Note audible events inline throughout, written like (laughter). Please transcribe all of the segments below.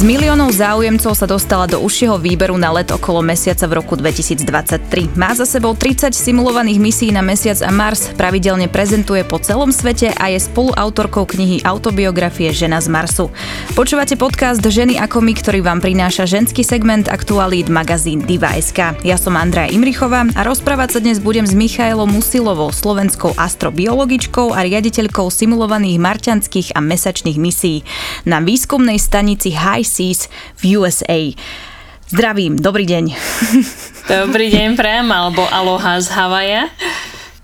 Z miliónov záujemcov sa dostala do užšieho výberu na let okolo mesiaca v roku 2023. Má za sebou 30 simulovaných misií na mesiac a Mars, pravidelne prezentuje po celom svete a je spoluautorkou knihy Autobiografie Žena z Marsu. Počúvate podcast Ženy ako my, ktorý vám prináša ženský segment aktualít magazín Diva.sk. Ja som Andrea Imrichová a rozprávať sa dnes budem s Michailou Musilovou, slovenskou astrobiologičkou a riaditeľkou simulovaných marťanských a mesačných misií na výskumnej stanici High Seas v USA. Zdravím, dobrý deň. (laughs) Dobrý deň, prem, alebo aloha z Havaja.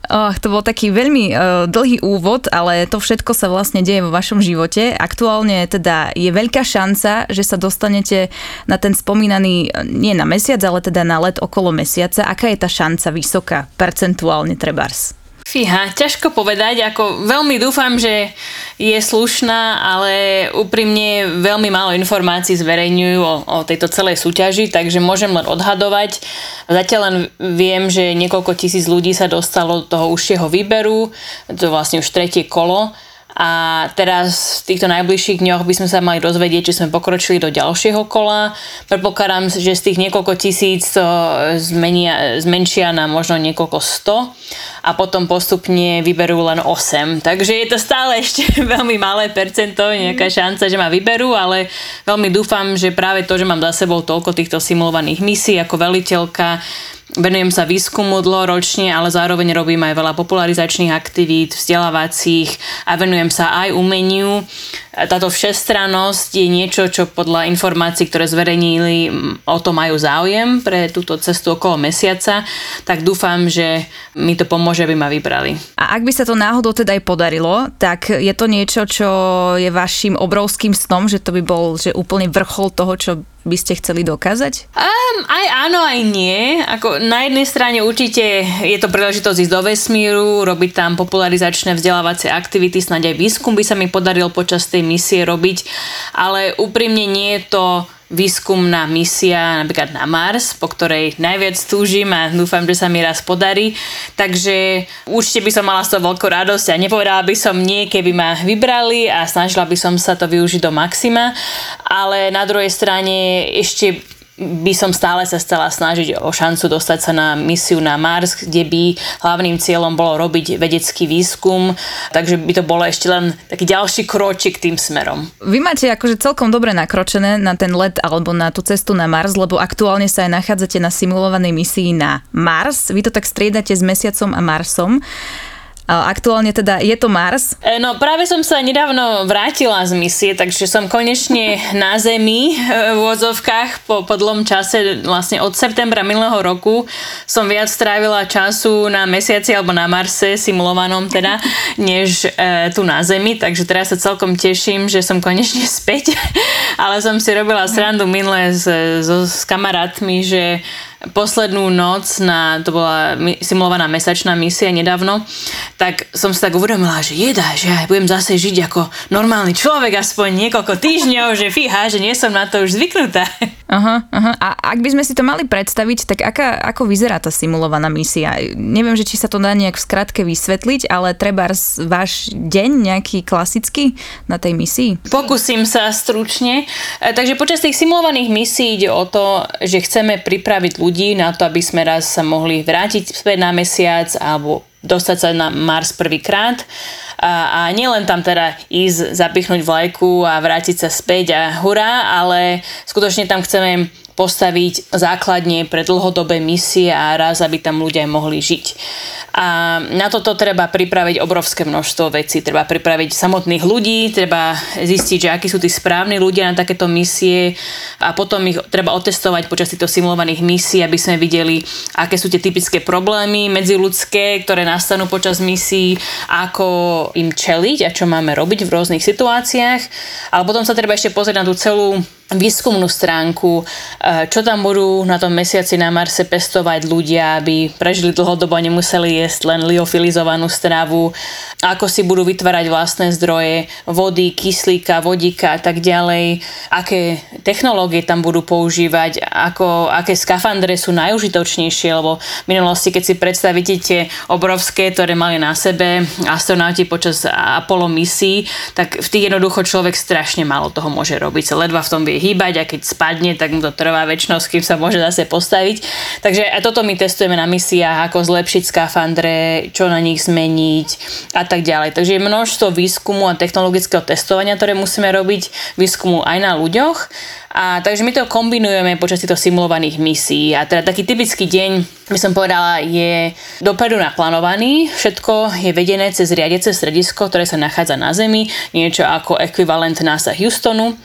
Oh, to bol taký veľmi uh, dlhý úvod, ale to všetko sa vlastne deje vo vašom živote. Aktuálne teda je veľká šanca, že sa dostanete na ten spomínaný, nie na mesiac, ale teda na let okolo mesiaca. Aká je tá šanca vysoká, percentuálne trebárs? Fíha, ťažko povedať, ako veľmi dúfam, že je slušná, ale úprimne veľmi málo informácií zverejňujú o, o tejto celej súťaži, takže môžem len odhadovať. Zatiaľ len viem, že niekoľko tisíc ľudí sa dostalo do toho užšieho výberu, to vlastne už tretie kolo a teraz v týchto najbližších dňoch by sme sa mali rozvedieť, či sme pokročili do ďalšieho kola. Predpokladám, že z tých niekoľko tisíc to zmenia, zmenšia na možno niekoľko sto a potom postupne vyberú len 8. Takže je to stále ešte (laughs) veľmi malé percento, nejaká šanca, že ma vyberú, ale veľmi dúfam, že práve to, že mám za sebou toľko týchto simulovaných misií ako veliteľka, Venujem sa výskumu dlhoročne, ale zároveň robím aj veľa popularizačných aktivít, vzdelávacích a venujem sa aj umeniu. Táto všestrannosť je niečo, čo podľa informácií, ktoré zverejnili, o to majú záujem pre túto cestu okolo mesiaca, tak dúfam, že mi to pomôže, aby ma vybrali. A ak by sa to náhodou teda aj podarilo, tak je to niečo, čo je vašim obrovským snom, že to by bol že úplne vrchol toho, čo by ste chceli dokázať? Um, aj áno, aj nie. Ako na jednej strane určite je to príležitosť ísť do vesmíru, robiť tam popularizačné vzdelávacie aktivity, snáď aj výskum by sa mi podaril počas tej misie robiť, ale úprimne nie je to výskumná misia napríklad na Mars, po ktorej najviac túžim a dúfam, že sa mi raz podarí. Takže určite by som mala z toho veľkú radosť a nepovedala by som nie, keby ma vybrali a snažila by som sa to využiť do maxima. Ale na druhej strane ešte by som stále sa stala snažiť o šancu dostať sa na misiu na Mars, kde by hlavným cieľom bolo robiť vedecký výskum, takže by to bolo ešte len taký ďalší kročik tým smerom. Vy máte akože celkom dobre nakročené na ten let alebo na tú cestu na Mars, lebo aktuálne sa aj nachádzate na simulovanej misii na Mars. Vy to tak striedate s Mesiacom a Marsom. Aktuálne teda je to Mars. E, no práve som sa nedávno vrátila z misie, takže som konečne na Zemi e, v úvodzovkách po, po čase, vlastne od septembra minulého roku som viac strávila času na mesiaci alebo na Marse, simulovanom teda, než e, tu na Zemi, takže teraz sa celkom teším, že som konečne (laughs) späť, ale som si robila srandu minule s, s, s kamarátmi, že poslednú noc na, to bola simulovaná mesačná misia nedávno, tak som si tak uvedomila, že jedá, že ja budem zase žiť ako normálny človek aspoň niekoľko týždňov, že fíha, že nie som na to už zvyknutá. Aha, aha. A ak by sme si to mali predstaviť, tak aká, ako vyzerá tá simulovaná misia? Neviem, že či sa to dá nejak v skratke vysvetliť, ale treba váš deň nejaký klasický na tej misii? Pokúsim sa stručne. E, takže počas tých simulovaných misií ide o to, že chceme pripraviť ľudí na to, aby sme raz sa mohli vrátiť späť na mesiac alebo dostať sa na Mars prvýkrát a, a nielen tam teda ísť, zapichnúť vlajku a vrátiť sa späť a hurá, ale skutočne tam chceme postaviť základne pre dlhodobé misie a raz, aby tam ľudia mohli žiť. A na toto treba pripraviť obrovské množstvo vecí. Treba pripraviť samotných ľudí, treba zistiť, že akí sú tí správni ľudia na takéto misie a potom ich treba otestovať počas týchto simulovaných misií, aby sme videli, aké sú tie typické problémy medziludské, ktoré nastanú počas misií, ako im čeliť a čo máme robiť v rôznych situáciách. Ale potom sa treba ešte pozrieť na tú celú výskumnú stránku, e, čo tam budú na tom mesiaci na Marse pestovať ľudia, aby prežili dlhodobo a nemuseli jesť len liofilizovanú stravu, ako si budú vytvárať vlastné zdroje vody, kyslíka, vodíka a tak ďalej, aké technológie tam budú používať, ako, aké skafandre sú najužitočnejšie, lebo v minulosti, keď si predstavíte tie obrovské, ktoré mali na sebe astronauti počas Apollo misí, tak v tých jednoducho človek strašne málo toho môže robiť. Ledva v tom vie hýbať a keď spadne, tak mu to trvá väčšnosť, kým sa môže zase postaviť. Takže a toto my testujeme na misiách, ako zlepšiť skafandre, čo na nich zmeniť a tak ďalej. Takže je množstvo výskumu a technologického testovania, ktoré musíme robiť, výskumu aj na ľuďoch. A takže my to kombinujeme počas týchto simulovaných misií. A teda taký typický deň, by som povedala, je dopredu naplánovaný. Všetko je vedené cez riadece stredisko, ktoré sa nachádza na Zemi, niečo ako ekvivalent NASA Houstonu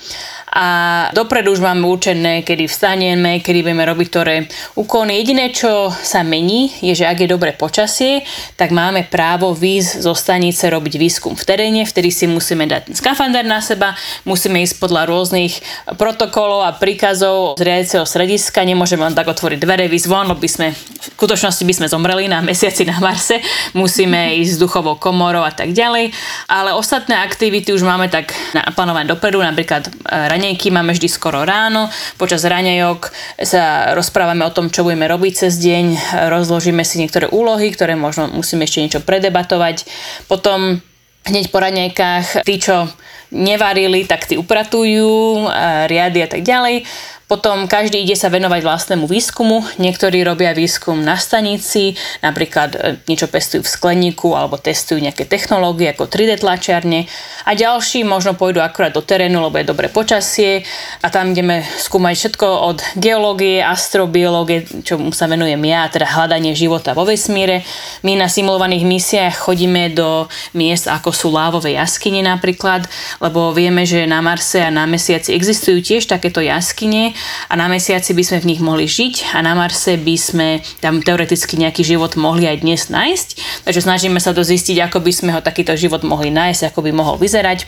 a dopredu už máme určené, kedy vstaneme, kedy budeme robiť ktoré úkony. Jediné, čo sa mení, je, že ak je dobré počasie, tak máme právo výjsť zo stanice robiť výskum v teréne, vtedy si musíme dať skafander na seba, musíme ísť podľa rôznych protokolov a príkazov z riadiaceho strediska, nemôžeme len tak otvoriť dvere, výsť von, lebo by sme, v skutočnosti by sme zomreli na mesiaci na Marse, musíme (laughs) ísť s duchovou komorou a tak ďalej, ale ostatné aktivity už máme tak naplánované dopredu, napríklad eh, raňajky máme vždy skoro ráno. Počas raňajok sa rozprávame o tom, čo budeme robiť cez deň, rozložíme si niektoré úlohy, ktoré možno musíme ešte niečo predebatovať. Potom hneď po raňajkách tí, čo nevarili, tak tí upratujú, riady a tak ďalej. Potom každý ide sa venovať vlastnému výskumu. Niektorí robia výskum na stanici, napríklad e, niečo pestujú v skleníku alebo testujú nejaké technológie ako 3D tlačiarne. A ďalší možno pôjdu akurát do terénu, lebo je dobré počasie a tam ideme skúmať všetko od geológie, astrobiológie, čo sa venujem ja, teda hľadanie života vo vesmíre. My na simulovaných misiách chodíme do miest ako sú lávové jaskyne napríklad, lebo vieme, že na Marse a na Mesiaci existujú tiež takéto jaskyne a na mesiaci by sme v nich mohli žiť a na Marse by sme tam teoreticky nejaký život mohli aj dnes nájsť. Takže snažíme sa to zistiť, ako by sme ho takýto život mohli nájsť, ako by mohol vyzerať.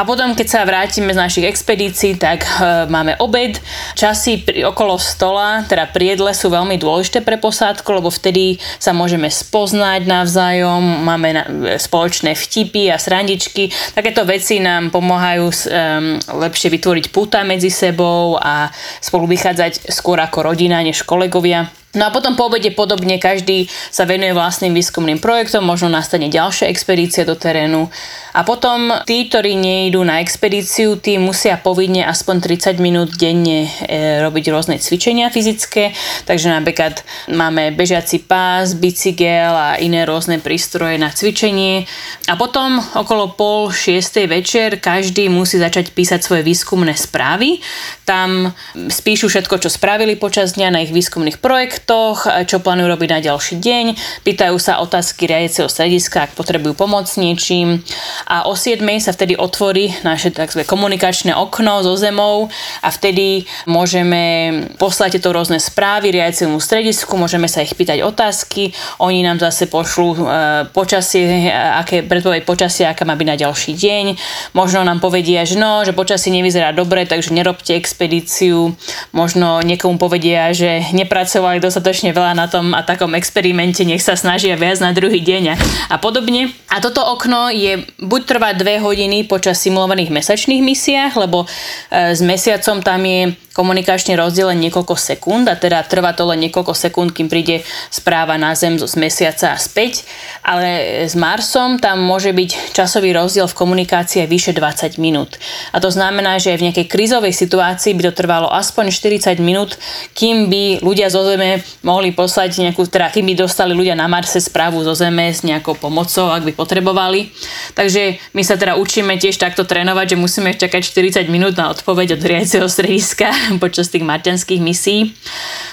A potom, keď sa vrátime z našich expedícií, tak e, máme obed. Časy pri, okolo stola, teda pri jedle sú veľmi dôležité pre posádku, lebo vtedy sa môžeme spoznať navzájom, máme na, e, spoločné vtipy a srandičky. Takéto veci nám pomáhajú um, lepšie vytvoriť puta medzi sebou a spolu vychádzať skôr ako rodina než kolegovia. No a potom po obede podobne každý sa venuje vlastným výskumným projektom, možno nastane ďalšia expedícia do terénu. A potom tí, ktorí nejdú na expedíciu, tí musia povinne aspoň 30 minút denne e, robiť rôzne cvičenia fyzické. Takže napríklad máme bežiaci pás, bicykel a iné rôzne prístroje na cvičenie. A potom okolo pol šiestej večer každý musí začať písať svoje výskumné správy. Tam spíšu všetko, čo spravili počas dňa na ich výskumných projektoch projektoch, čo plánujú robiť na ďalší deň, pýtajú sa otázky riadiaceho strediska, ak potrebujú pomoc s niečím. A o 7 sa vtedy otvorí naše tzv. komunikačné okno so zemou a vtedy môžeme poslať tieto rôzne správy riadiacemu stredisku, môžeme sa ich pýtať otázky, oni nám zase pošlú e, počasie, aké predpoveď počasia, aká má byť na ďalší deň, možno nám povedia, že no, že počasie nevyzerá dobre, takže nerobte expedíciu, možno niekomu povedia, že nepracovali do dostatočne veľa na tom a takom experimente, nech sa snažia viac na druhý deň a, podobne. A toto okno je buď trvá dve hodiny počas simulovaných mesačných misiách, lebo e, s mesiacom tam je komunikačne rozdiel len niekoľko sekúnd a teda trvá to len niekoľko sekúnd, kým príde správa na Zem z mesiaca a späť, ale s Marsom tam môže byť časový rozdiel v komunikácii vyše 20 minút. A to znamená, že v nejakej krízovej situácii by to trvalo aspoň 40 minút, kým by ľudia zo Zeme mohli poslať nejakú, teda kým by dostali ľudia na Marse správu zo Zeme s nejakou pomocou, ak by potrebovali. Takže my sa teda učíme tiež takto trénovať, že musíme čakať 40 minút na odpoveď od riadiaceho strediska (laughs) počas tých marťanských misií.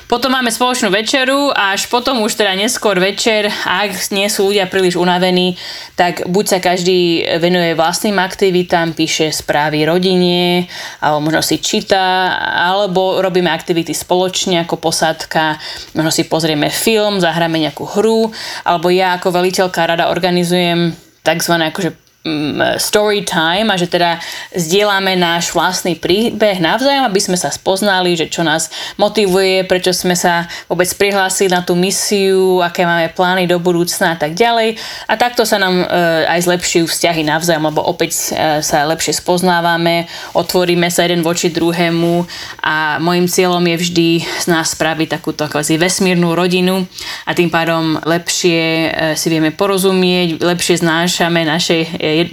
Potom máme spoločnú večeru a až potom už teda neskôr večer, ak nie sú ľudia príliš unavení, tak buď sa každý venuje vlastným aktivitám, píše správy rodine, alebo možno si číta, alebo robíme aktivity spoločne ako posádka, možno si pozrieme film, zahráme nejakú hru, alebo ja ako veliteľka rada organizujem tzv. akože story time a že teda zdieľame náš vlastný príbeh navzájom, aby sme sa spoznali, že čo nás motivuje, prečo sme sa vôbec prihlásili na tú misiu, aké máme plány do budúcna a tak ďalej. A takto sa nám e, aj zlepšujú vzťahy navzájom, lebo opäť e, sa lepšie spoznávame, otvoríme sa jeden voči druhému a môjim cieľom je vždy z nás spraviť takúto kvázi vesmírnu rodinu a tým pádom lepšie e, si vieme porozumieť, lepšie znášame naše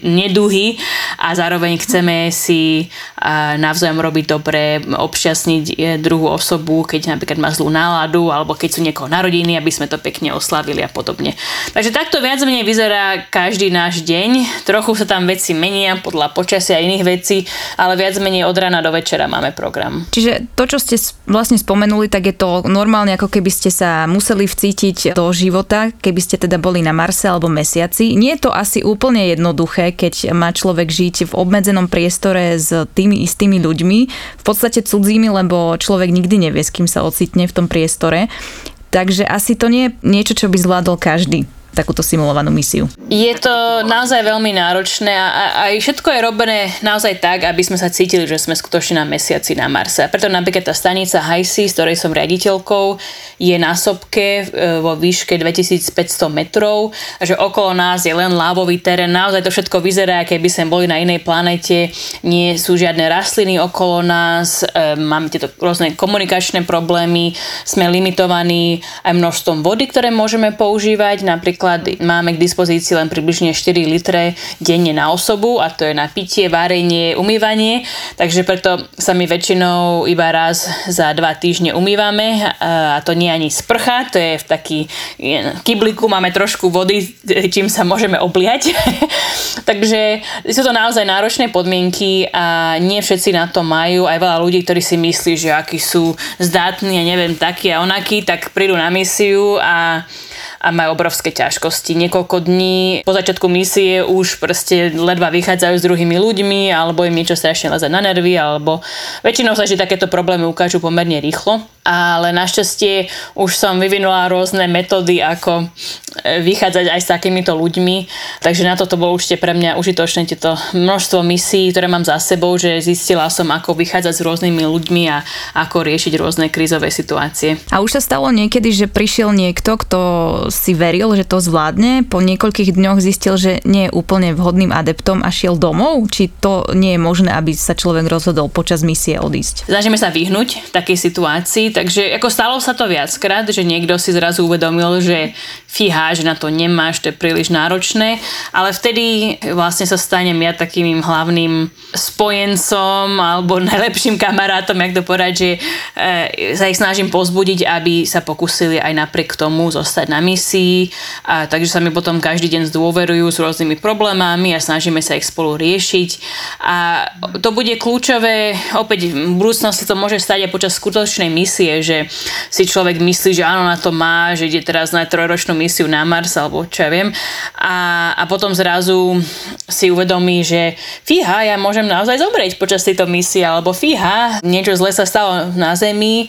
neduhy a zároveň chceme si e, navzájom robiť dobre, obšťastniť druhú osobu, keď napríklad má zlú náladu alebo keď sú niekoho narodiny, aby sme to pekne oslavili a podobne. Takže takto viac menej vyzerá každý náš deň. Trochu sa tam veci menia podľa počasia a iných vecí, ale viac menej od rána do večera máme program. Čiže to, čo ste vlastne spomenuli, tak je to normálne, ako keby ste sa museli vcítiť do života, keby ste teda boli na Marse alebo Mesiaci. Nie je to asi úplne jednoduché, keď má človek žiť v obmedzenom priestore s tými istými ľuďmi, v podstate cudzími, lebo človek nikdy nevie, s kým sa ocitne v tom priestore. Takže asi to nie je niečo, čo by zvládol každý takúto simulovanú misiu? Je to naozaj veľmi náročné a aj všetko je robené naozaj tak, aby sme sa cítili, že sme skutočne na mesiaci na Marse. A preto napríklad tá stanica HISI, z ktorej som riaditeľkou, je na sopke e, vo výške 2500 metrov, a že okolo nás je len lávový terén. Naozaj to všetko vyzerá, keby sme boli na inej planete. Nie sú žiadne rastliny okolo nás, e, máme tieto rôzne komunikačné problémy, sme limitovaní aj množstvom vody, ktoré môžeme používať, napríklad Napríklad máme k dispozícii len približne 4 litre denne na osobu a to je na pitie, varenie, umývanie, takže preto sa my väčšinou iba raz za dva týždne umývame a to nie ani sprcha, to je v taký kybliku, máme trošku vody, čím sa môžeme obliať. (laughs) takže sú to naozaj náročné podmienky a nie všetci na to majú. Aj veľa ľudí, ktorí si myslí, že akí sú zdatní a neviem, takí a onakí, tak prídu na misiu a a majú obrovské ťažkosti. Niekoľko dní po začiatku misie už proste ledva vychádzajú s druhými ľuďmi alebo im niečo strašne leze na nervy alebo väčšinou sa že takéto problémy ukážu pomerne rýchlo ale našťastie už som vyvinula rôzne metódy, ako e, vychádzať aj s takýmito ľuďmi, takže na toto bolo určite pre mňa užitočné tieto množstvo misií, ktoré mám za sebou, že zistila som, ako vychádzať s rôznymi ľuďmi a ako riešiť rôzne krízové situácie. A už sa stalo niekedy, že prišiel niekto, kto si veril, že to zvládne, po niekoľkých dňoch zistil, že nie je úplne vhodným adeptom a šiel domov? Či to nie je možné, aby sa človek rozhodol počas misie odísť? Snažíme sa vyhnúť takej situácii, takže ako stalo sa to viackrát, že niekto si zrazu uvedomil, že fíha, že na to nemáš, to je príliš náročné, ale vtedy vlastne sa stanem ja takým hlavným spojencom alebo (laughs) najlepším kamarátom, jak to povedať, že e, sa ich snažím pozbudiť, aby sa pokusili aj napriek tomu zostať na misii, a takže sa mi potom každý deň zdôverujú s rôznymi problémami a snažíme sa ich spolu riešiť. A to bude kľúčové, opäť v budúcnosti to môže stať aj počas skutočnej misie, misie, že si človek myslí, že áno, na to má, že ide teraz na trojročnú misiu na Mars, alebo čo ja viem. A, a potom zrazu si uvedomí, že fíha, ja môžem naozaj zomrieť počas tejto misie, alebo fíha, niečo zle sa stalo na Zemi,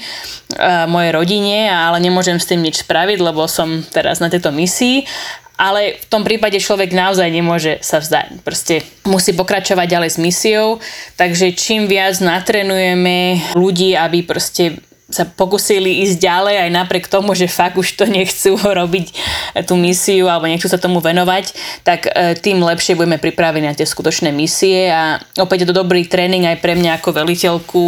mojej rodine, ale nemôžem s tým nič spraviť, lebo som teraz na tejto misii ale v tom prípade človek naozaj nemôže sa vzdať. Proste musí pokračovať ďalej s misiou, takže čím viac natrenujeme ľudí, aby proste sa pokusili ísť ďalej aj napriek tomu, že fakt už to (laughs) nechcú robiť eh, tú misiu alebo nechcú sa tomu venovať, tak eh, tým lepšie budeme pripravení na tie skutočné misie a opäť je to dobrý tréning aj pre mňa ako veliteľku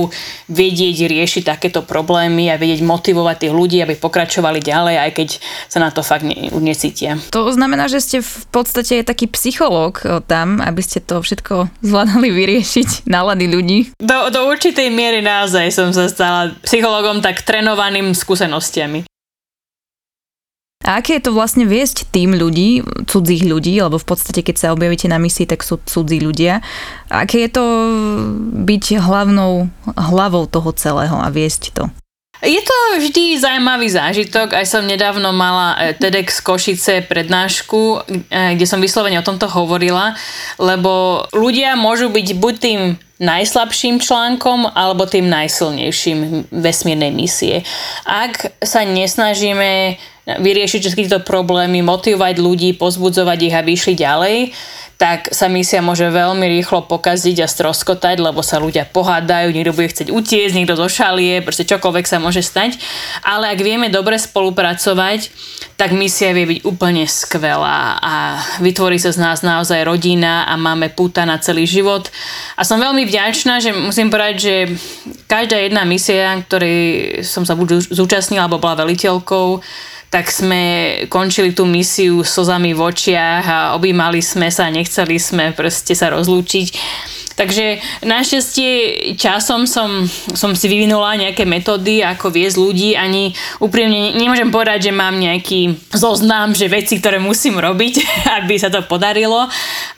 vedieť riešiť takéto problémy a vedieť motivovať tých ľudí, aby pokračovali ďalej, aj keď sa na to fakt ne, necítia. To znamená, že ste v podstate taký psychológ tam, aby ste to všetko zvládali vyriešiť, (laughs) nálady ľudí. Do, do určitej miery naozaj som sa stala psychológom psychologom, tak trénovaným skúsenostiami. A aké je to vlastne viesť tým ľudí, cudzích ľudí, lebo v podstate keď sa objavíte na misii, tak sú cudzí ľudia. Aké je to byť hlavnou hlavou toho celého a viesť to? Je to vždy zaujímavý zážitok. Aj som nedávno mala e, TEDx Košice prednášku, e, kde som vyslovene o tomto hovorila, lebo ľudia môžu byť buď tým najslabším článkom alebo tým najsilnejším vesmírnej misie. Ak sa nesnažíme vyriešiť všetky tieto problémy, motivovať ľudí, pozbudzovať ich, aby išli ďalej, tak sa misia môže veľmi rýchlo pokaziť a stroskotať, lebo sa ľudia pohádajú, niekto bude chcieť utiecť, niekto zošalie, proste čokoľvek sa môže stať. Ale ak vieme dobre spolupracovať, tak misia vie byť úplne skvelá a vytvorí sa z nás naozaj rodina a máme púta na celý život. A som veľmi vďačná, že musím povedať, že každá jedna misia, ktorej som sa buď zúčastnila alebo bola veliteľkou, tak sme končili tú misiu slzami v očiach a objímali sme sa, nechceli sme proste sa rozlúčiť Takže našťastie časom som, som si vyvinula nejaké metódy, ako viesť ľudí. Ani úprimne nemôžem povedať, že mám nejaký zoznam, že veci, ktoré musím robiť, (laughs) aby sa to podarilo.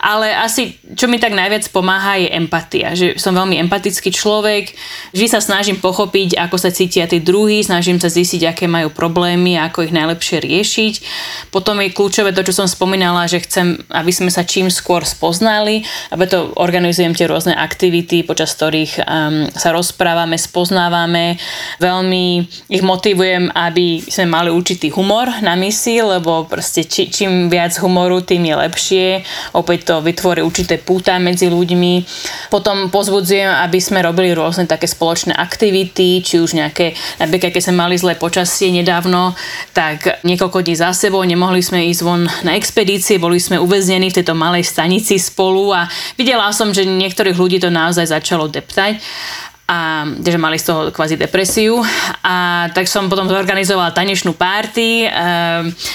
Ale asi, čo mi tak najviac pomáha, je empatia. Že som veľmi empatický človek. Vždy sa snažím pochopiť, ako sa cítia tí druhí, snažím sa zistiť, aké majú problémy ako ich najlepšie riešiť. Potom je kľúčové to, čo som spomínala, že chcem, aby sme sa čím skôr spoznali, aby to organizujem tie rôzne aktivity, počas ktorých um, sa rozprávame, spoznávame. Veľmi ich motivujem, aby sme mali určitý humor na misii, lebo proste či, čím viac humoru, tým je lepšie. Opäť to vytvorí určité púta medzi ľuďmi. Potom pozbudzujem, aby sme robili rôzne také spoločné aktivity, či už nejaké, napríklad keď sme mali zlé počasie nedávno, tak niekoľko dní za sebou nemohli sme ísť von na expedície, boli sme uväznení v tejto malej stanici spolu a videla som, že niekto niektorých ľudí to naozaj začalo deptať a že mali z toho kvázi depresiu. A tak som potom zorganizovala tanečnú párty, e,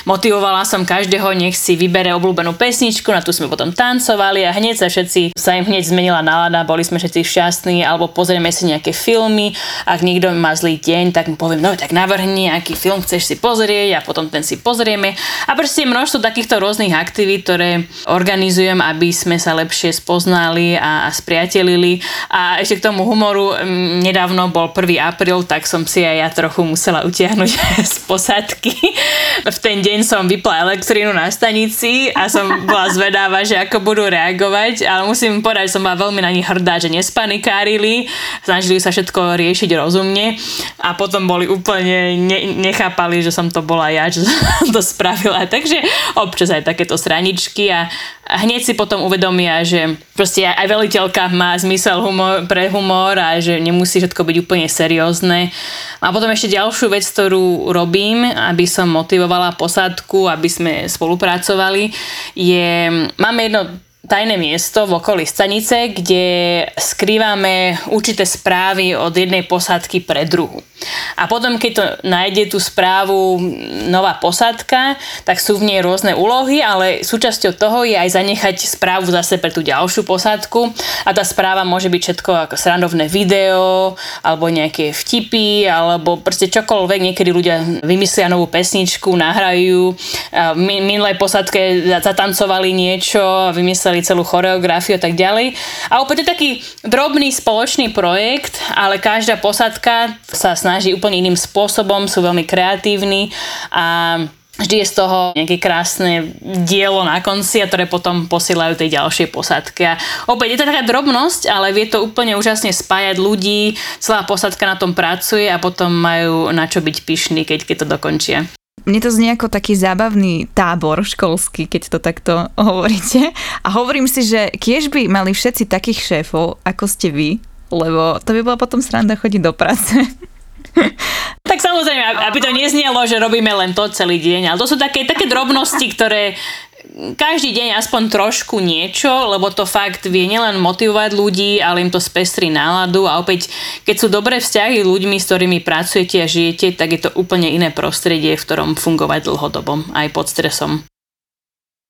motivovala som každého, nech si vybere obľúbenú pesničku, na tu sme potom tancovali a hneď sa všetci, sa im hneď zmenila nálada, boli sme všetci šťastní, alebo pozrieme si nejaké filmy, ak niekto má zlý deň, tak mu poviem, no tak navrhni, aký film chceš si pozrieť a potom ten si pozrieme. A proste množstvo takýchto rôznych aktivít, ktoré organizujem, aby sme sa lepšie spoznali a, a spriatelili. A ešte k tomu humoru nedávno bol 1. apríl, tak som si aj ja trochu musela utiahnuť (laughs) z posádky. V ten deň som vypla elektrínu na stanici a som bola zvedáva, že ako budú reagovať, ale musím povedať, že som bola veľmi na nich hrdá, že nespanikárili, snažili sa všetko riešiť rozumne a potom boli úplne, ne, nechápali, že som to bola ja, čo som to spravila. Takže občas aj takéto straničky a hneď si potom uvedomia, že proste aj veliteľka má zmysel humor, pre humor a že nemusí všetko byť úplne seriózne. A potom ešte ďalšiu vec, ktorú robím, aby som motivovala posádku, aby sme spolupracovali, je, máme jedno tajné miesto v okolí stanice, kde skrývame určité správy od jednej posádky pre druhu. A potom, keď to nájde tú správu nová posádka, tak sú v nej rôzne úlohy, ale súčasťou toho je aj zanechať správu zase pre tú ďalšiu posádku a tá správa môže byť všetko ako srandovné video, alebo nejaké vtipy, alebo proste čokoľvek. Niekedy ľudia vymyslia novú pesničku, nahrajú. Minulej posádke zatancovali niečo, vymysleli celú choreografiu a tak ďalej. A opäť je taký drobný spoločný projekt, ale každá posádka sa snaží úplne iným spôsobom, sú veľmi kreatívni a vždy je z toho nejaké krásne dielo na konci, a ktoré potom posielajú tej ďalšej posádke. A opäť je to taká drobnosť, ale vie to úplne úžasne spájať ľudí, celá posádka na tom pracuje a potom majú na čo byť pyšní, keď, keď to dokončia. Mne to znie ako taký zábavný tábor školský, keď to takto (laughs) hovoríte. A hovorím si, že kiež by mali všetci takých šéfov, ako ste vy, lebo to by bola potom sranda chodiť do práce. (laughs) tak samozrejme, aby to neznielo, že robíme len to celý deň, ale to sú také, také drobnosti, ktoré každý deň aspoň trošku niečo, lebo to fakt vie nielen motivovať ľudí, ale im to spestrí náladu a opäť, keď sú dobré vzťahy ľuďmi, s ktorými pracujete a žijete, tak je to úplne iné prostredie, v ktorom fungovať dlhodobom, aj pod stresom.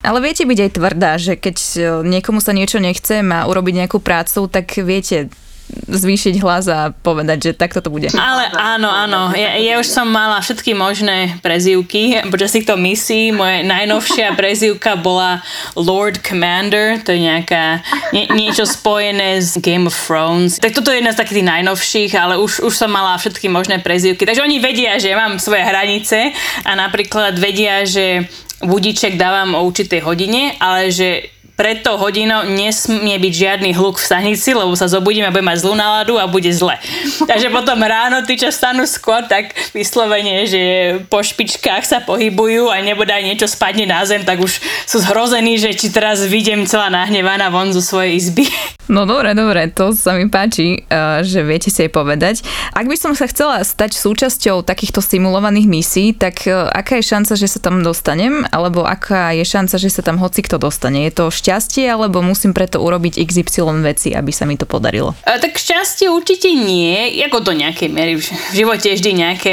Ale viete byť aj tvrdá, že keď niekomu sa niečo nechce a urobiť nejakú prácu, tak viete zvýšiť hlas a povedať, že takto to bude. Ale áno, áno. Ja, ja už som mala všetky možné prezývky počas týchto misií. Moje najnovšia prezývka bola Lord Commander, to je nejaká, nie, niečo spojené s Game of Thrones. Tak toto je jedna z takých najnovších, ale už, už som mala všetky možné prezývky. Takže oni vedia, že mám svoje hranice a napríklad vedia, že budiček dávam o určitej hodine, ale že pred tou hodinou nesmie byť žiadny hluk v stanici, lebo sa zobudím a budem mať zlú náladu a bude zle. (laughs) Takže potom ráno tí, čo stanú skôr, tak vyslovene, že po špičkách sa pohybujú a nebude aj niečo spadne na zem, tak už sú zhrození, že či teraz vidím celá nahnevaná von zo svojej izby. No dobre, dobre, to sa mi páči, eh, že viete si aj povedať. Ak by som sa chcela stať súčasťou takýchto simulovaných misií, tak eh, aká je šanca, že sa tam dostanem? Alebo aká je šanca, že sa tam hoci kto dostane? Je to šťastie, alebo musím preto urobiť XY veci, aby sa mi to podarilo? A, tak šťastie určite nie, ako do nejakej miery. V živote je vždy nejaké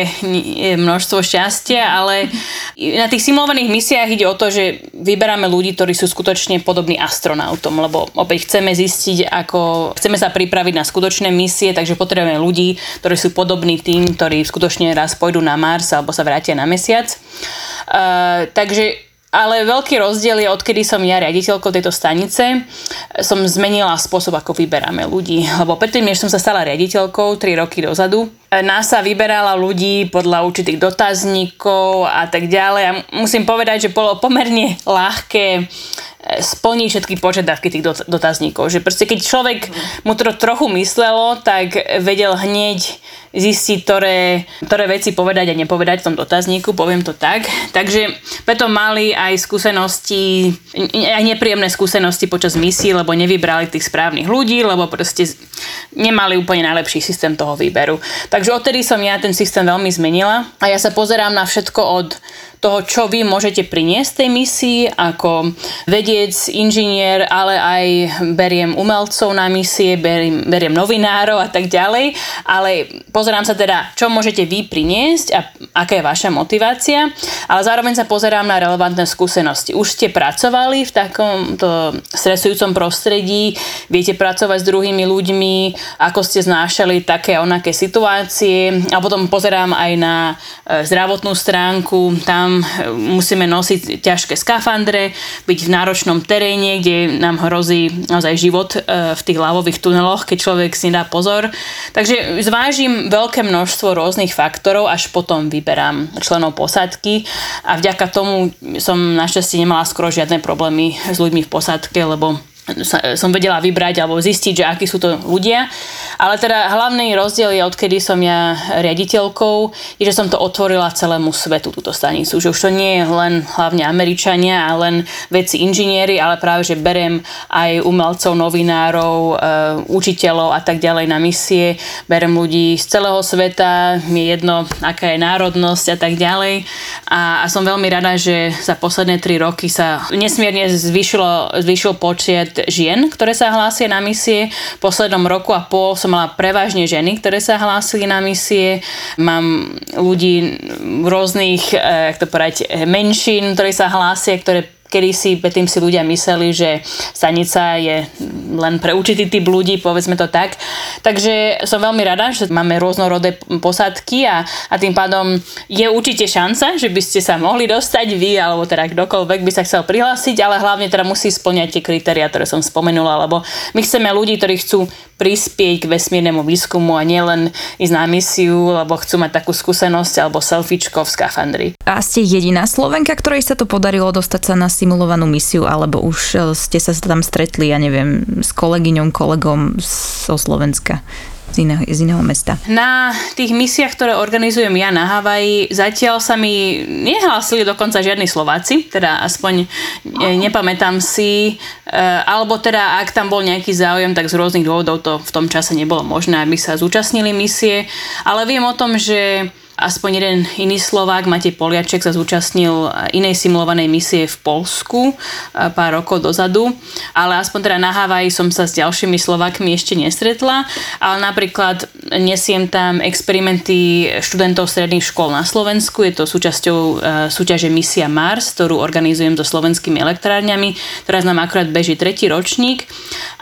množstvo šťastia, ale na tých simulovaných misiách ide o to, že vyberáme ľudí, ktorí sú skutočne podobní astronautom, lebo opäť chceme zistiť, ako chceme sa pripraviť na skutočné misie, takže potrebujeme ľudí, ktorí sú podobní tým, ktorí skutočne raz pôjdu na Mars alebo sa vrátia na mesiac. Uh, takže ale veľký rozdiel je, odkedy som ja riaditeľkou tejto stanice, som zmenila spôsob, ako vyberáme ľudí. Lebo predtým, než som sa stala riaditeľkou 3 roky dozadu, NASA vyberala ľudí podľa určitých dotazníkov a tak ďalej. A musím povedať, že bolo pomerne (laughs) ľahké splní všetky požiadavky tých dotazníkov. Že proste keď človek mu to trochu myslelo, tak vedel hneď zistiť, ktoré, ktoré veci povedať a nepovedať v tom dotazníku, poviem to tak. Takže preto mali aj skúsenosti, aj nepríjemné skúsenosti počas misií, lebo nevybrali tých správnych ľudí, lebo proste nemali úplne najlepší systém toho výberu. Takže odtedy som ja ten systém veľmi zmenila a ja sa pozerám na všetko od toho, čo vy môžete priniesť tej misii ako vedec, inžinier, ale aj beriem umelcov na misie, beriem, beriem novinárov a tak ďalej, ale pozerám sa teda, čo môžete vy priniesť a aká je vaša motivácia, ale zároveň sa pozerám na relevantné skúsenosti. Už ste pracovali v takomto stresujúcom prostredí, viete pracovať s druhými ľuďmi, ako ste znášali také onaké situácie. A potom pozerám aj na e, zdravotnú stránku, tam musíme nosiť ťažké skafandre, byť v náročnom teréne, kde nám hrozí naozaj život e, v tých lavových tuneloch, keď človek si dá pozor. Takže zvážim veľké množstvo rôznych faktorov, až potom vyberám členov posádky a vďaka tomu som našťastie nemala skoro žiadne problémy s ľuďmi v posádke, lebo som vedela vybrať alebo zistiť, že akí sú to ľudia. Ale teda hlavný rozdiel je, odkedy som ja riaditeľkou, je, že som to otvorila celému svetu, túto stanicu. Že už to nie je len hlavne Američania a len veci inžinieri, ale práve, že berem aj umelcov, novinárov, e, učiteľov a tak ďalej na misie. Berem ľudí z celého sveta, mi je jedno, aká je národnosť a tak ďalej. A, a som veľmi rada, že za posledné tri roky sa nesmierne zvýšilo, zvýšil počet žien, ktoré sa hlásia na misie. V poslednom roku a pol som mala prevažne ženy, ktoré sa hlásili na misie. Mám ľudí rôznych, eh, jak to povedať, menšín, ktorí sa hlásia, ktoré kedy si predtým si ľudia mysleli, že stanica je len pre určitý typ ľudí, povedzme to tak. Takže som veľmi rada, že máme rôznorodé posádky a, a tým pádom je určite šanca, že by ste sa mohli dostať vy, alebo teda kdokoľvek by sa chcel prihlásiť, ale hlavne teda musí splňať tie kritéria, ktoré som spomenula, lebo my chceme ľudí, ktorí chcú prispieť k vesmírnemu výskumu a nielen ísť na misiu, lebo chcú mať takú skúsenosť alebo selfiečko v skafandri. A ste jediná Slovenka, ktorej sa to podarilo dostať sa na simulovanú misiu, alebo už e, ste sa tam stretli, ja neviem, s kolegyňom, kolegom zo Slovenska? Z iného, z iného mesta. Na tých misiách, ktoré organizujem ja na Havaji, zatiaľ sa mi nehlásili dokonca žiadni Slováci, teda aspoň ne, nepamätám si, e, alebo teda ak tam bol nejaký záujem, tak z rôznych dôvodov to v tom čase nebolo možné, aby sa zúčastnili misie, ale viem o tom, že Aspoň jeden iný Slovák, Matej Poliaček, sa zúčastnil inej simulovanej misie v Polsku pár rokov dozadu, ale aspoň teda na Havaji som sa s ďalšími Slovákmi ešte nestretla, ale napríklad nesiem tam experimenty študentov stredných škôl na Slovensku, je to súčasťou súťaže Misia Mars, ktorú organizujem so slovenskými elektrárňami, teraz nám akurát beží tretí ročník.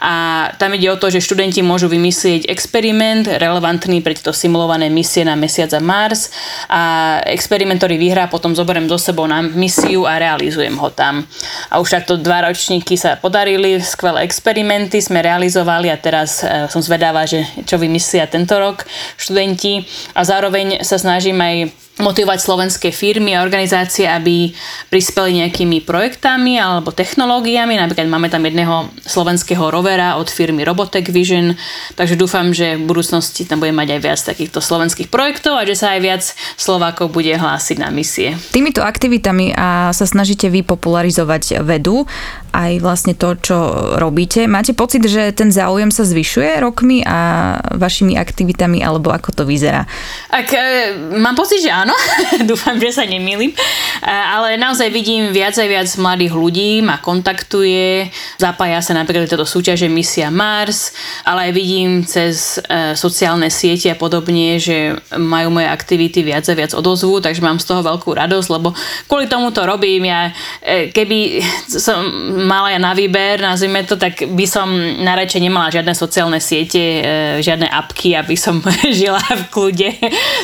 A tam ide o to, že študenti môžu vymyslieť experiment relevantný pre tieto simulované misie na Mesiac a Mars a experiment, ktorý vyhrá, potom zoberiem do sebou na misiu a realizujem ho tam. A už takto dva ročníky sa podarili, skvelé experimenty sme realizovali a teraz e, som zvedáva, že čo vymyslia tento rok študenti a zároveň sa snažím aj motivovať slovenské firmy a organizácie, aby prispeli nejakými projektami alebo technológiami. Napríklad máme tam jedného slovenského rovera od firmy Robotech Vision, takže dúfam, že v budúcnosti tam bude mať aj viac takýchto slovenských projektov a že sa aj viac Slovákov bude hlásiť na misie. Týmito aktivitami a sa snažíte vy popularizovať vedu aj vlastne to, čo robíte. Máte pocit, že ten záujem sa zvyšuje rokmi a vašimi aktivitami, alebo ako to vyzerá? Ak, e, mám pocit, že áno. (laughs) Dúfam, že sa nemýlim. E, ale naozaj vidím viac a viac mladých ľudí, ma kontaktuje, zapája sa napríklad do súťaže Misia Mars, ale aj vidím cez e, sociálne siete a podobne, že majú moje aktivity viac a viac odozvu, takže mám z toho veľkú radosť, lebo kvôli tomu to robím. Ja, e, keby som mala ja na výber, nazvime to, tak by som najradšej nemala žiadne sociálne siete, žiadne apky, aby som (laughs) žila v kľude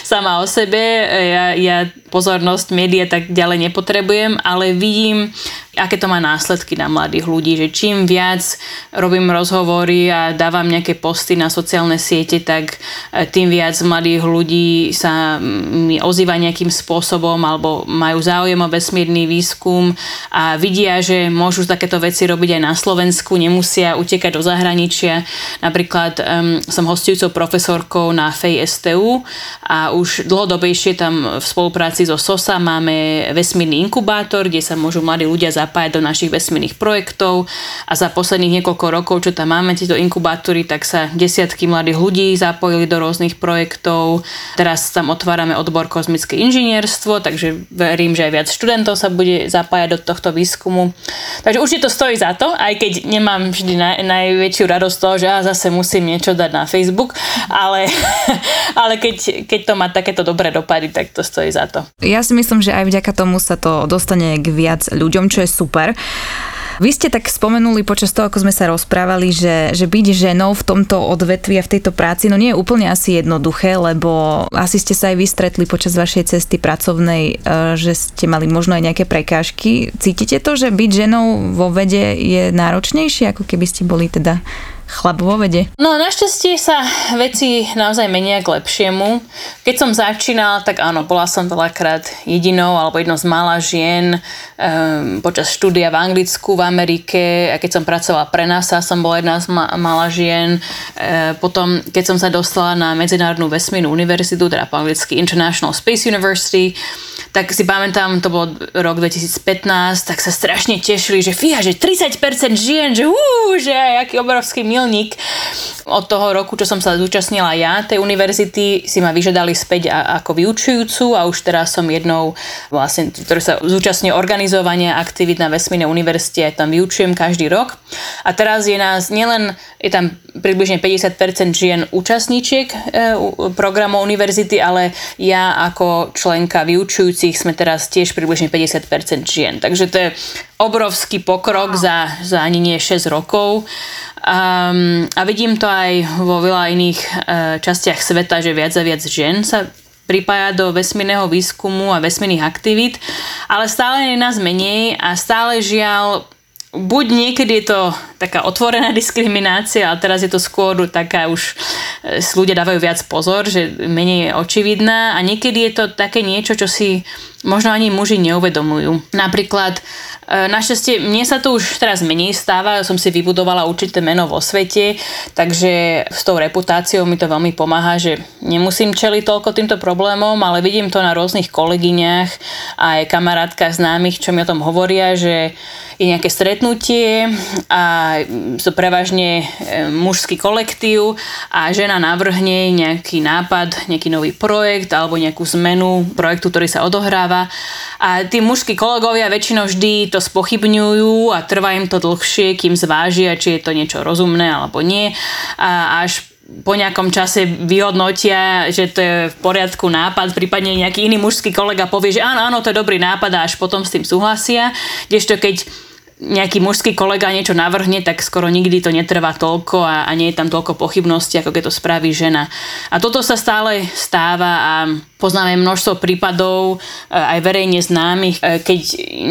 sama o sebe. Ja, ja pozornosť média tak ďalej nepotrebujem, ale vidím, aké to má následky na mladých ľudí, že čím viac robím rozhovory a dávam nejaké posty na sociálne siete, tak e, tým viac mladých ľudí sa mi ozýva nejakým spôsobom alebo majú záujem o vesmírny výskum a vidia, že môžu takéto veci robiť aj na Slovensku, nemusia utekať do zahraničia. Napríklad um, som hostujúcou profesorkou na FEJ STU a už dlhodobejšie tam v spolupráci so SOSA máme vesmírny inkubátor, kde sa môžu mladí ľudia zapájať do našich vesmírnych projektov a za posledných niekoľko rokov, čo tam máme tieto inkubátory, tak sa desiatky mladých ľudí zapojili do rôznych projektov. Teraz tam otvárame odbor kozmické inžinierstvo, takže verím, že aj viac študentov sa bude zapájať do tohto výskumu. Takže určite to stojí za to, aj keď nemám vždy naj, najväčšiu radosť z toho, že ja zase musím niečo dať na Facebook, ale, (laughs) ale keď, keď to má takéto dobré dopady, tak to stojí za to. Ja si myslím, že aj vďaka tomu sa to dostane k viac ľuďom, čo je super. Vy ste tak spomenuli počas toho, ako sme sa rozprávali, že, že byť ženou v tomto odvetvi a v tejto práci, no nie je úplne asi jednoduché, lebo asi ste sa aj vystretli počas vašej cesty pracovnej, e, že ste mali možno aj nejaké prekážky. Cítite to, že byť ženou vo vede je náročnejšie, ako keby ste boli teda chlap vo vede? No našťastie sa veci naozaj menia k lepšiemu. Keď som začínala, tak áno, bola som veľakrát jedinou alebo jednou z mála žien um, počas štúdia v Anglicku, v Amerike a keď som pracovala pre NASA, som bola jedna z ma- mála žien. E, potom, keď som sa dostala na Medzinárodnú vesmírnu univerzitu, teda po anglicky International Space University, tak si pamätám, to bol rok 2015, tak sa strašne tešili, že fíha, že 30% žien, že ú, že aký obrovský milník. Od toho roku, čo som sa zúčastnila ja, tej univerzity, si ma vyžiadali späť ako vyučujúcu a už teraz som jednou vlastne, ktorý sa zúčastňuje organizovania aktivít na Vesmírnej univerzite, aj tam vyučujem každý rok. A teraz je nás nielen, je tam približne 50% žien účastníčiek e, programov univerzity, ale ja ako členka vyučujúcich sme teraz tiež približne 50% žien. Takže to je obrovský pokrok za, za ani nie 6 rokov. Um, a vidím to aj vo veľa iných uh, častiach sveta, že viac a viac žien sa pripája do vesmírneho výskumu a vesmírnych aktivít, ale stále je nás menej a stále žiaľ buď niekedy je to taká otvorená (laughs) diskriminácia, ale teraz je to skôr taká už e, si ľudia dávajú viac pozor, že menej je očividná a niekedy je to také niečo, čo si možno ani muži neuvedomujú. Napríklad E, našťastie mne sa to už teraz menej stáva, som si vybudovala určité meno vo svete, takže s tou reputáciou mi to veľmi pomáha, že nemusím čeliť toľko týmto problémom, ale vidím to na rôznych kolegyniach a aj kamarátkach známych, čo mi o tom hovoria, že je nejaké stretnutie a sú prevažne e, mužský kolektív a žena navrhne nejaký nápad, nejaký nový projekt alebo nejakú zmenu projektu, ktorý sa odohráva a tí mužskí kolegovia väčšinou vždy to spochybňujú a trvá im to dlhšie, kým zvážia, či je to niečo rozumné alebo nie a až po nejakom čase vyhodnotia, že to je v poriadku nápad, prípadne nejaký iný mužský kolega povie, že áno, áno, to je dobrý nápad a až potom s tým súhlasia. Kdežto keď nejaký mužský kolega niečo navrhne, tak skoro nikdy to netrvá toľko a, a nie je tam toľko pochybností, ako keď to spraví žena. A toto sa stále stáva a Poznáme množstvo prípadov e, aj verejne známych, e, keď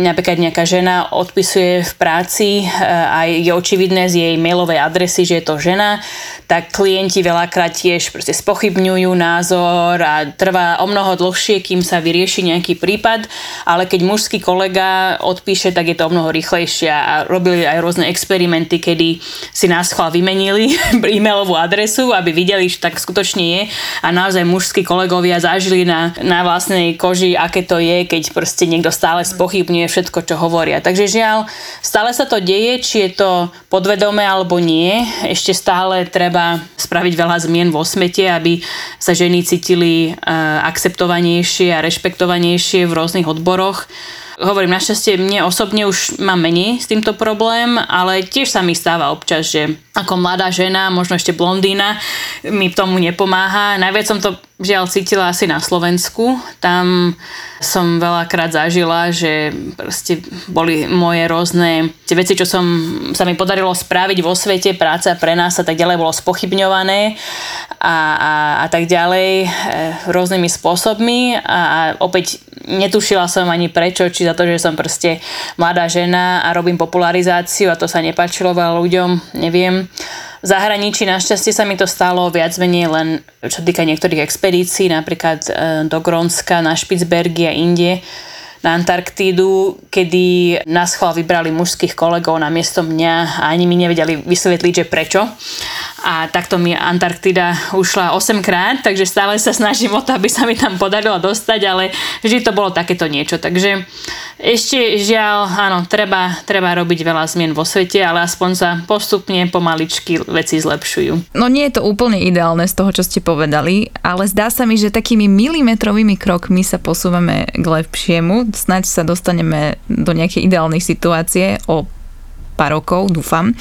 napríklad nejaká žena odpisuje v práci e, a je očividné z jej mailovej adresy, že je to žena, tak klienti veľakrát tiež proste spochybňujú názor a trvá o mnoho dlhšie, kým sa vyrieši nejaký prípad, ale keď mužský kolega odpíše, tak je to o mnoho rýchlejšie a robili aj rôzne experimenty, kedy si nás chval vymenili (laughs) e-mailovú adresu, aby videli, že tak skutočne je a naozaj mužskí kolegovia zažili zažili na, na vlastnej koži, aké to je, keď proste niekto stále spochybňuje všetko, čo hovoria. Takže žiaľ, stále sa to deje, či je to podvedome alebo nie. Ešte stále treba spraviť veľa zmien vo smete, aby sa ženy cítili uh, akceptovanejšie a rešpektovanejšie v rôznych odboroch. Hovorím, našťastie mne osobne už mám menej s týmto problém, ale tiež sa mi stáva občas, že ako mladá žena, možno ešte blondína, mi tomu nepomáha. Najviac som to žiaľ cítila asi na Slovensku. Tam som veľakrát zažila, že proste boli moje rôzne tie veci, čo som, sa mi podarilo spraviť vo svete, práca pre nás a tak ďalej bolo spochybňované a, a, a tak ďalej e, rôznymi spôsobmi a, a opäť netušila som ani prečo, či za to, že som proste mladá žena a robím popularizáciu a to sa nepáčilo veľa ľuďom, neviem. V zahraničí našťastie sa mi to stalo viac menej len čo týka niektorých expedícií, napríklad e, do Grónska, na Špicbergy a inde na Antarktídu, kedy nás chval vybrali mužských kolegov na miesto mňa a ani mi nevedeli vysvetliť, že prečo a takto mi Antarktida ušla 8 krát, takže stále sa snažím o to, aby sa mi tam podarilo dostať, ale vždy to bolo takéto niečo. Takže ešte žiaľ, áno, treba, treba robiť veľa zmien vo svete, ale aspoň sa postupne pomaličky veci zlepšujú. No nie je to úplne ideálne z toho, čo ste povedali, ale zdá sa mi, že takými milimetrovými krokmi sa posúvame k lepšiemu. Snaď sa dostaneme do nejakej ideálnej situácie o pár rokov, dúfam.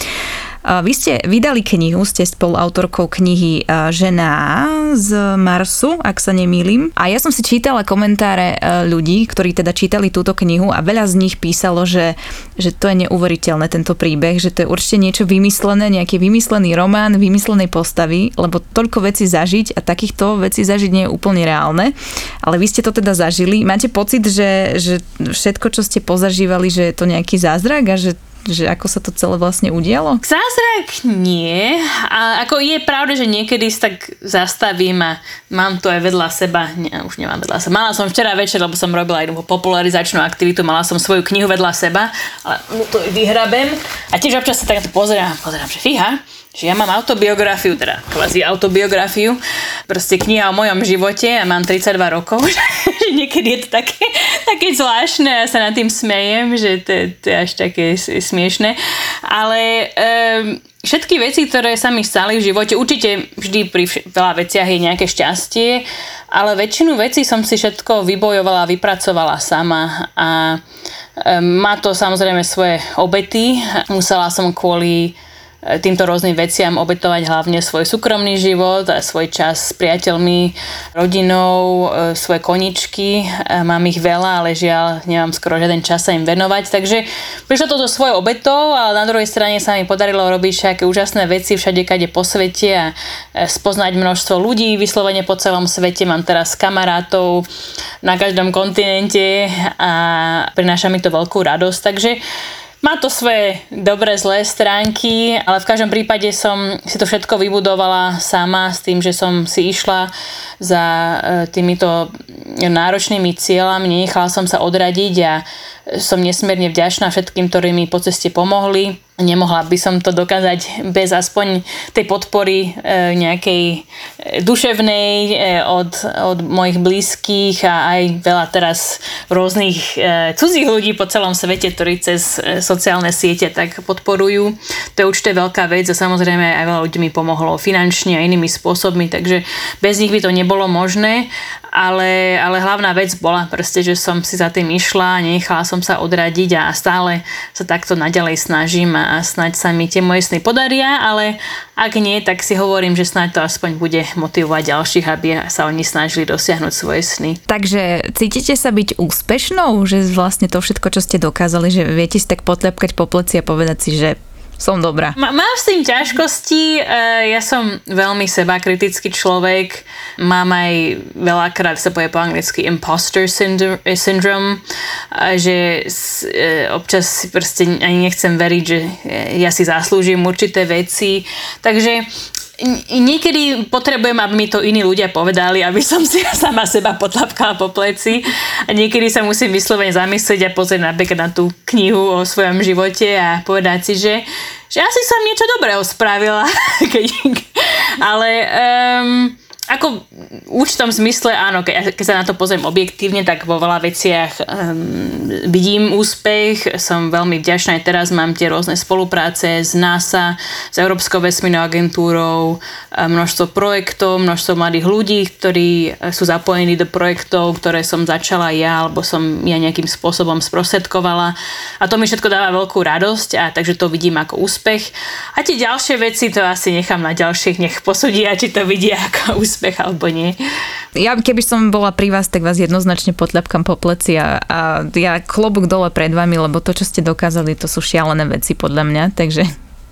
Vy ste vydali knihu, ste spoluautorkou knihy Žena z Marsu, ak sa nemýlim. A ja som si čítala komentáre ľudí, ktorí teda čítali túto knihu a veľa z nich písalo, že, že to je neuveriteľné tento príbeh, že to je určite niečo vymyslené, nejaký vymyslený román, vymyslenej postavy, lebo toľko vecí zažiť a takýchto vecí zažiť nie je úplne reálne. Ale vy ste to teda zažili. Máte pocit, že, že všetko, čo ste pozažívali, že je to nejaký zázrak a že že ako sa to celé vlastne udialo? Zázrak nie. A ako je pravda, že niekedy sa tak zastavím a mám to aj vedľa seba. Nie, už nemám vedľa seba. Mala som včera večer, lebo som robila jednu popularizačnú aktivitu, mala som svoju knihu vedľa seba, ale to vyhrabem. A tiež občas sa tak na to pozerám, pozerám, že fíha, že ja mám autobiografiu, teda kvázi autobiografiu, proste kniha o mojom živote a mám 32 rokov, (laughs) že niekedy je to také, také zvláštne a ja sa nad tým smejem, že to, to je až také smiešne. Ale um, všetky veci, ktoré sa mi stali v živote, určite vždy pri veľa veciach je nejaké šťastie, ale väčšinu vecí som si všetko vybojovala, vypracovala sama a um, má to samozrejme svoje obety. Musela som kvôli týmto rôznym veciam obetovať hlavne svoj súkromný život a svoj čas s priateľmi, rodinou, e, svoje koničky. E, mám ich veľa, ale žiaľ nemám skoro žiaden čas sa im venovať. Takže prišlo to so svojou obetou, ale na druhej strane sa mi podarilo robiť všetké úžasné veci všade, kade po svete a e, spoznať množstvo ľudí vyslovene po celom svete. Mám teraz kamarátov na každom kontinente a prináša mi to veľkú radosť. Takže má to svoje dobré, zlé stránky, ale v každom prípade som si to všetko vybudovala sama s tým, že som si išla za e, týmito náročnými cieľami, nenechala som sa odradiť a som nesmierne vďačná všetkým, ktorí mi po ceste pomohli nemohla by som to dokázať bez aspoň tej podpory e, nejakej e, duševnej e, od, od mojich blízkych a aj veľa teraz rôznych cudzích ľudí po celom svete, ktorí cez sociálne siete tak podporujú. To je určite veľká vec a samozrejme aj veľa ľudí mi pomohlo finančne a inými spôsobmi, takže bez nich by to nebolo možné ale, ale hlavná vec bola proste, že som si za tým išla, nechala som sa odradiť a stále sa takto naďalej snažím a snaď sa mi tie moje sny podaria, ale ak nie, tak si hovorím, že snáď to aspoň bude motivovať ďalších, aby sa oni snažili dosiahnuť svoje sny. Takže cítite sa byť úspešnou, že vlastne to všetko, čo ste dokázali, že viete si tak potlepkať po pleci a povedať si, že som dobrá. M- mám s tým ťažkosti, ja som veľmi seba kritický človek, mám aj veľakrát sa povie po anglicky imposter syndrome, že občas si proste ani nechcem veriť, že ja si zaslúžim určité veci, takže niekedy potrebujem, aby mi to iní ľudia povedali, aby som si sama seba potlapkala po pleci a niekedy sa musím vyslovene zamyslieť a pozrieť napríklad na tú knihu o svojom živote a povedať si, že, že asi som niečo dobrého spravila. (laughs) Ale um, ako v určitom zmysle áno, keď, keď sa na to pozriem objektívne, tak vo veľa veciach um, vidím úspech, som veľmi vďačná aj teraz, mám tie rôzne spolupráce s NASA, s Európskou vesmírnou agentúrou, množstvo projektov, množstvo mladých ľudí, ktorí sú zapojení do projektov, ktoré som začala ja, alebo som ja nejakým spôsobom sprostredkovala a to mi všetko dáva veľkú radosť a takže to vidím ako úspech. A tie ďalšie veci to asi nechám na ďalších, nech posudia, či to vidia (laughs) ako úspech alebo nie. Ja keby som bola pri vás, tak vás jednoznačne potľapkam po pleci a, a ja klobúk dole pred vami, lebo to, čo ste dokázali, to sú šialené veci podľa mňa, takže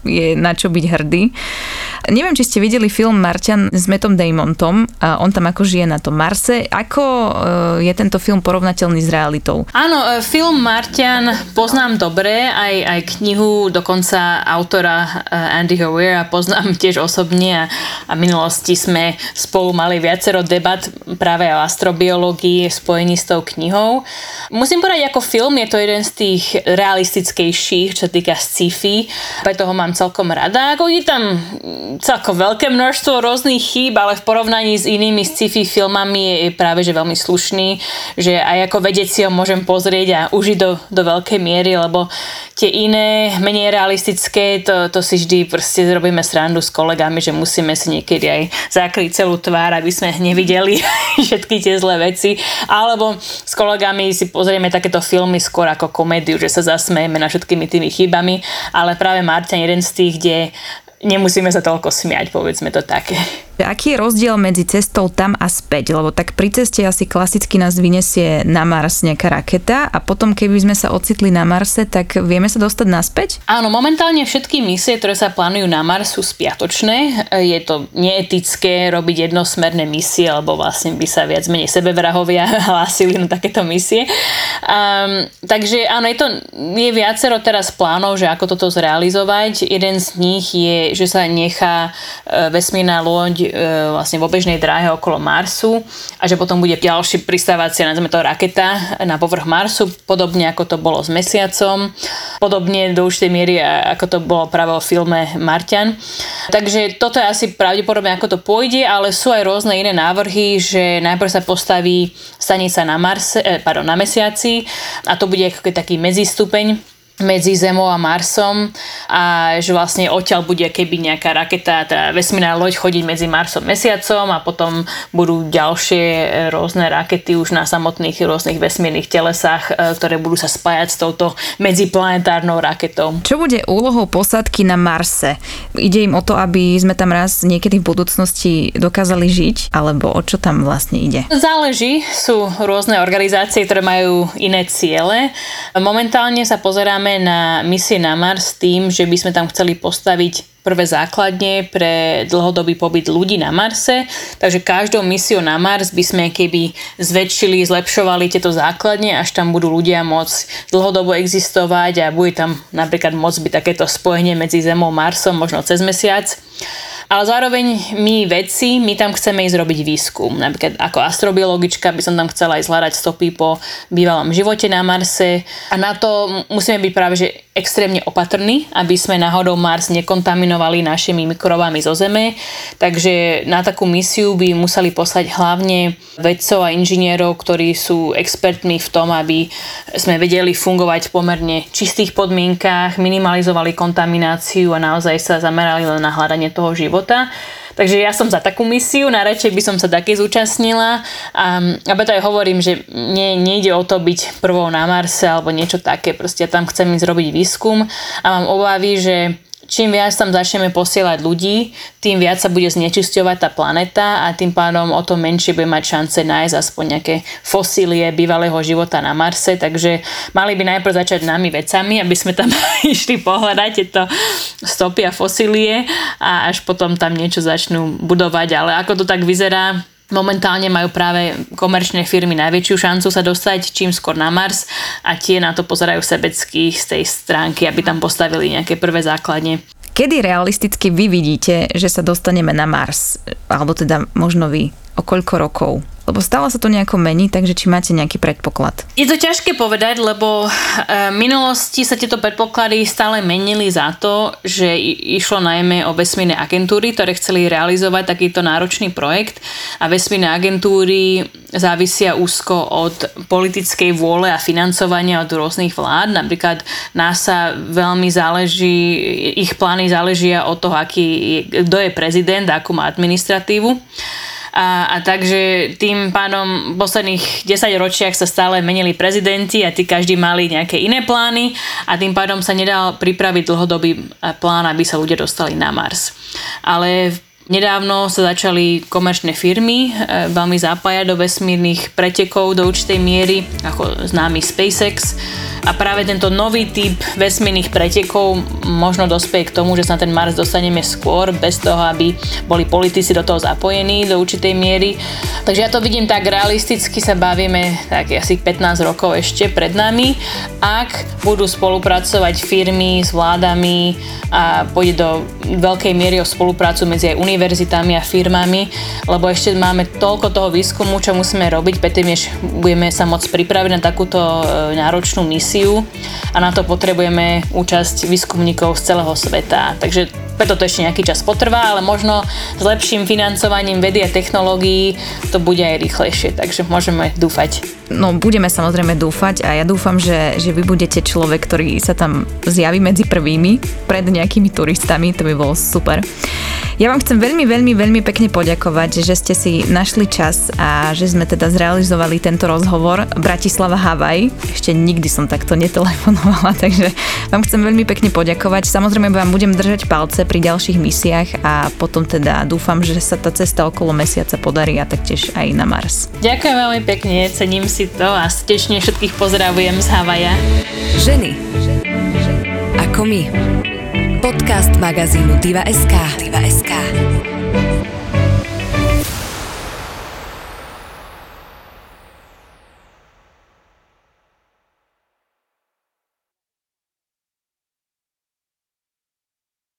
je na čo byť hrdý. Neviem, či ste videli film Marťan s Metom Damontom. On tam ako žije na tom Marse. Ako e, je tento film porovnateľný s realitou? Áno, e, film Marťan poznám dobre, aj, aj knihu dokonca autora e, Andy Howea poznám (laughs) tiež osobne a, a v minulosti sme spolu mali viacero debat práve o astrobiológii spojení s tou knihou. Musím povedať, ako film je to jeden z tých realistickejších, čo sa týka sci-fi, preto ho mám celkom rada. Ako je tam celko veľké množstvo rôznych chýb, ale v porovnaní s inými sci-fi filmami je práve že veľmi slušný, že aj ako vedec si ho môžem pozrieť a užiť do, do veľkej miery, lebo tie iné, menej realistické, to, to si vždy proste robíme srandu s kolegami, že musíme si niekedy aj zakryť celú tvár, aby sme nevideli (laughs) všetky tie zlé veci. Alebo s kolegami si pozrieme takéto filmy skôr ako komédiu, že sa zasmejeme na všetkými tými chybami, ale práve Martin jeden z tých, kde nemusíme sa toľko smiať, povedzme to také. Aký je rozdiel medzi cestou tam a späť? Lebo tak pri ceste asi klasicky nás vyniesie na Mars nejaká raketa a potom keby sme sa ocitli na Marse, tak vieme sa dostať naspäť? Áno, momentálne všetky misie, ktoré sa plánujú na Mars sú spiatočné. Je to neetické robiť jednosmerné misie, alebo vlastne by sa viac menej sebevrahovia (laughs) hlásili na takéto misie. Um, takže áno, je to je viacero teraz plánov, že ako toto zrealizovať. Jeden z nich je, že sa nechá e, vesmírna loď E, vlastne v obežnej dráhe okolo Marsu a že potom bude ďalší pristávacia, nazveme to raketa na povrch Marsu, podobne ako to bolo s Mesiacom, podobne do určitej miery ako to bolo práve o filme Martian. Takže toto je asi pravdepodobne ako to pôjde, ale sú aj rôzne iné návrhy, že najprv sa postaví stanica na, Marse, eh, pardon, na Mesiaci a to bude ako taký medzistupeň medzi Zemou a Marsom a že vlastne odtiaľ bude keby nejaká raketa, teda vesmírna loď chodiť medzi Marsom a Mesiacom a potom budú ďalšie e, rôzne rakety už na samotných rôznych vesmírnych telesách, e, ktoré budú sa spájať s touto medziplanetárnou raketou. Čo bude úlohou posádky na Marse? Ide im o to, aby sme tam raz niekedy v budúcnosti dokázali žiť, alebo o čo tam vlastne ide? Záleží, sú rôzne organizácie, ktoré majú iné ciele. Momentálne sa pozeráme pozeráme na misie na Mars tým, že by sme tam chceli postaviť prvé základne pre dlhodobý pobyt ľudí na Marse. Takže každou misiou na Mars by sme keby zväčšili, zlepšovali tieto základne, až tam budú ľudia môcť dlhodobo existovať a bude tam napríklad môcť byť takéto spojenie medzi Zemou a Marsom, možno cez mesiac. Ale zároveň my vedci, my tam chceme ísť robiť výskum. Napríklad ako astrobiologička by som tam chcela ísť hľadať stopy po bývalom živote na Marse. A na to musíme byť práve že extrémne opatrní, aby sme náhodou Mars nekontaminovali našimi mikrobami zo Zeme. Takže na takú misiu by museli poslať hlavne vedcov a inžinierov, ktorí sú expertmi v tom, aby sme vedeli fungovať v pomerne čistých podmienkách, minimalizovali kontamináciu a naozaj sa zamerali len na hľadanie toho života. Takže ja som za takú misiu, najradšej by som sa také zúčastnila. A, a preto aj hovorím, že nie, nejde o to byť prvou na Marse alebo niečo také, proste ja tam chcem ísť robiť výskum. A mám obavy, že čím viac tam začneme posielať ľudí, tým viac sa bude znečisťovať tá planeta a tým pádom o to menšie bude mať šance nájsť aspoň nejaké fosílie bývalého života na Marse, takže mali by najprv začať nami vecami, aby sme tam (laughs) išli pohľadať tieto stopy a fosílie a až potom tam niečo začnú budovať, ale ako to tak vyzerá, Momentálne majú práve komerčné firmy najväčšiu šancu sa dostať čím skôr na Mars a tie na to pozerajú sebecky z tej stránky, aby tam postavili nejaké prvé základne. Kedy realisticky vy vidíte, že sa dostaneme na Mars? Alebo teda možno vy? O koľko rokov? Lebo stále sa to nejako mení, takže či máte nejaký predpoklad? Je to ťažké povedať, lebo e, v minulosti sa tieto predpoklady stále menili za to, že išlo najmä o vesmírne agentúry, ktoré chceli realizovať takýto náročný projekt a vesmírne agentúry závisia úzko od politickej vôle a financovania od rôznych vlád. Napríklad NASA veľmi záleží, ich plány záležia od toho, aký, kto je prezident, akú má administratívu. A, a takže tým pádom v posledných 10 ročiach sa stále menili prezidenti a tí každý mali nejaké iné plány a tým pádom sa nedal pripraviť dlhodobý plán, aby sa ľudia dostali na Mars. Ale Nedávno sa začali komerčné firmy e, veľmi zapájať do vesmírnych pretekov do určitej miery, ako známy SpaceX. A práve tento nový typ vesmírnych pretekov možno dospeje k tomu, že sa na ten Mars dostaneme skôr, bez toho, aby boli politici do toho zapojení do určitej miery. Takže ja to vidím tak realisticky, sa bavíme tak asi 15 rokov ešte pred nami. Ak budú spolupracovať firmy s vládami a pôjde do veľkej miery o spoluprácu medzi aj univerzitami a firmami, lebo ešte máme toľko toho výskumu, čo musíme robiť, predtým než budeme sa môcť pripraviť na takúto e, náročnú misiu a na to potrebujeme účasť výskumníkov z celého sveta. Takže preto to ešte nejaký čas potrvá, ale možno s lepším financovaním vedy a technológií to bude aj rýchlejšie, takže môžeme dúfať. No, budeme samozrejme dúfať a ja dúfam, že, že vy budete človek, ktorý sa tam zjaví medzi prvými pred nejakými turistami, to by bolo super. Ja vám chcem veľmi, veľmi, veľmi pekne poďakovať, že ste si našli čas a že sme teda zrealizovali tento rozhovor Bratislava Havaj. Ešte nikdy som takto netelefonovala, (laughs) takže vám chcem veľmi pekne poďakovať. Samozrejme vám budem držať palce pri ďalších misiách a potom teda dúfam, že sa tá cesta okolo mesiaca podarí a taktiež aj na Mars. Ďakujem veľmi pekne, cením si to a stečne všetkých pozdravujem z Havaja. Ženy ako my. Podcast magazínu Diva.sk. Diva.sk.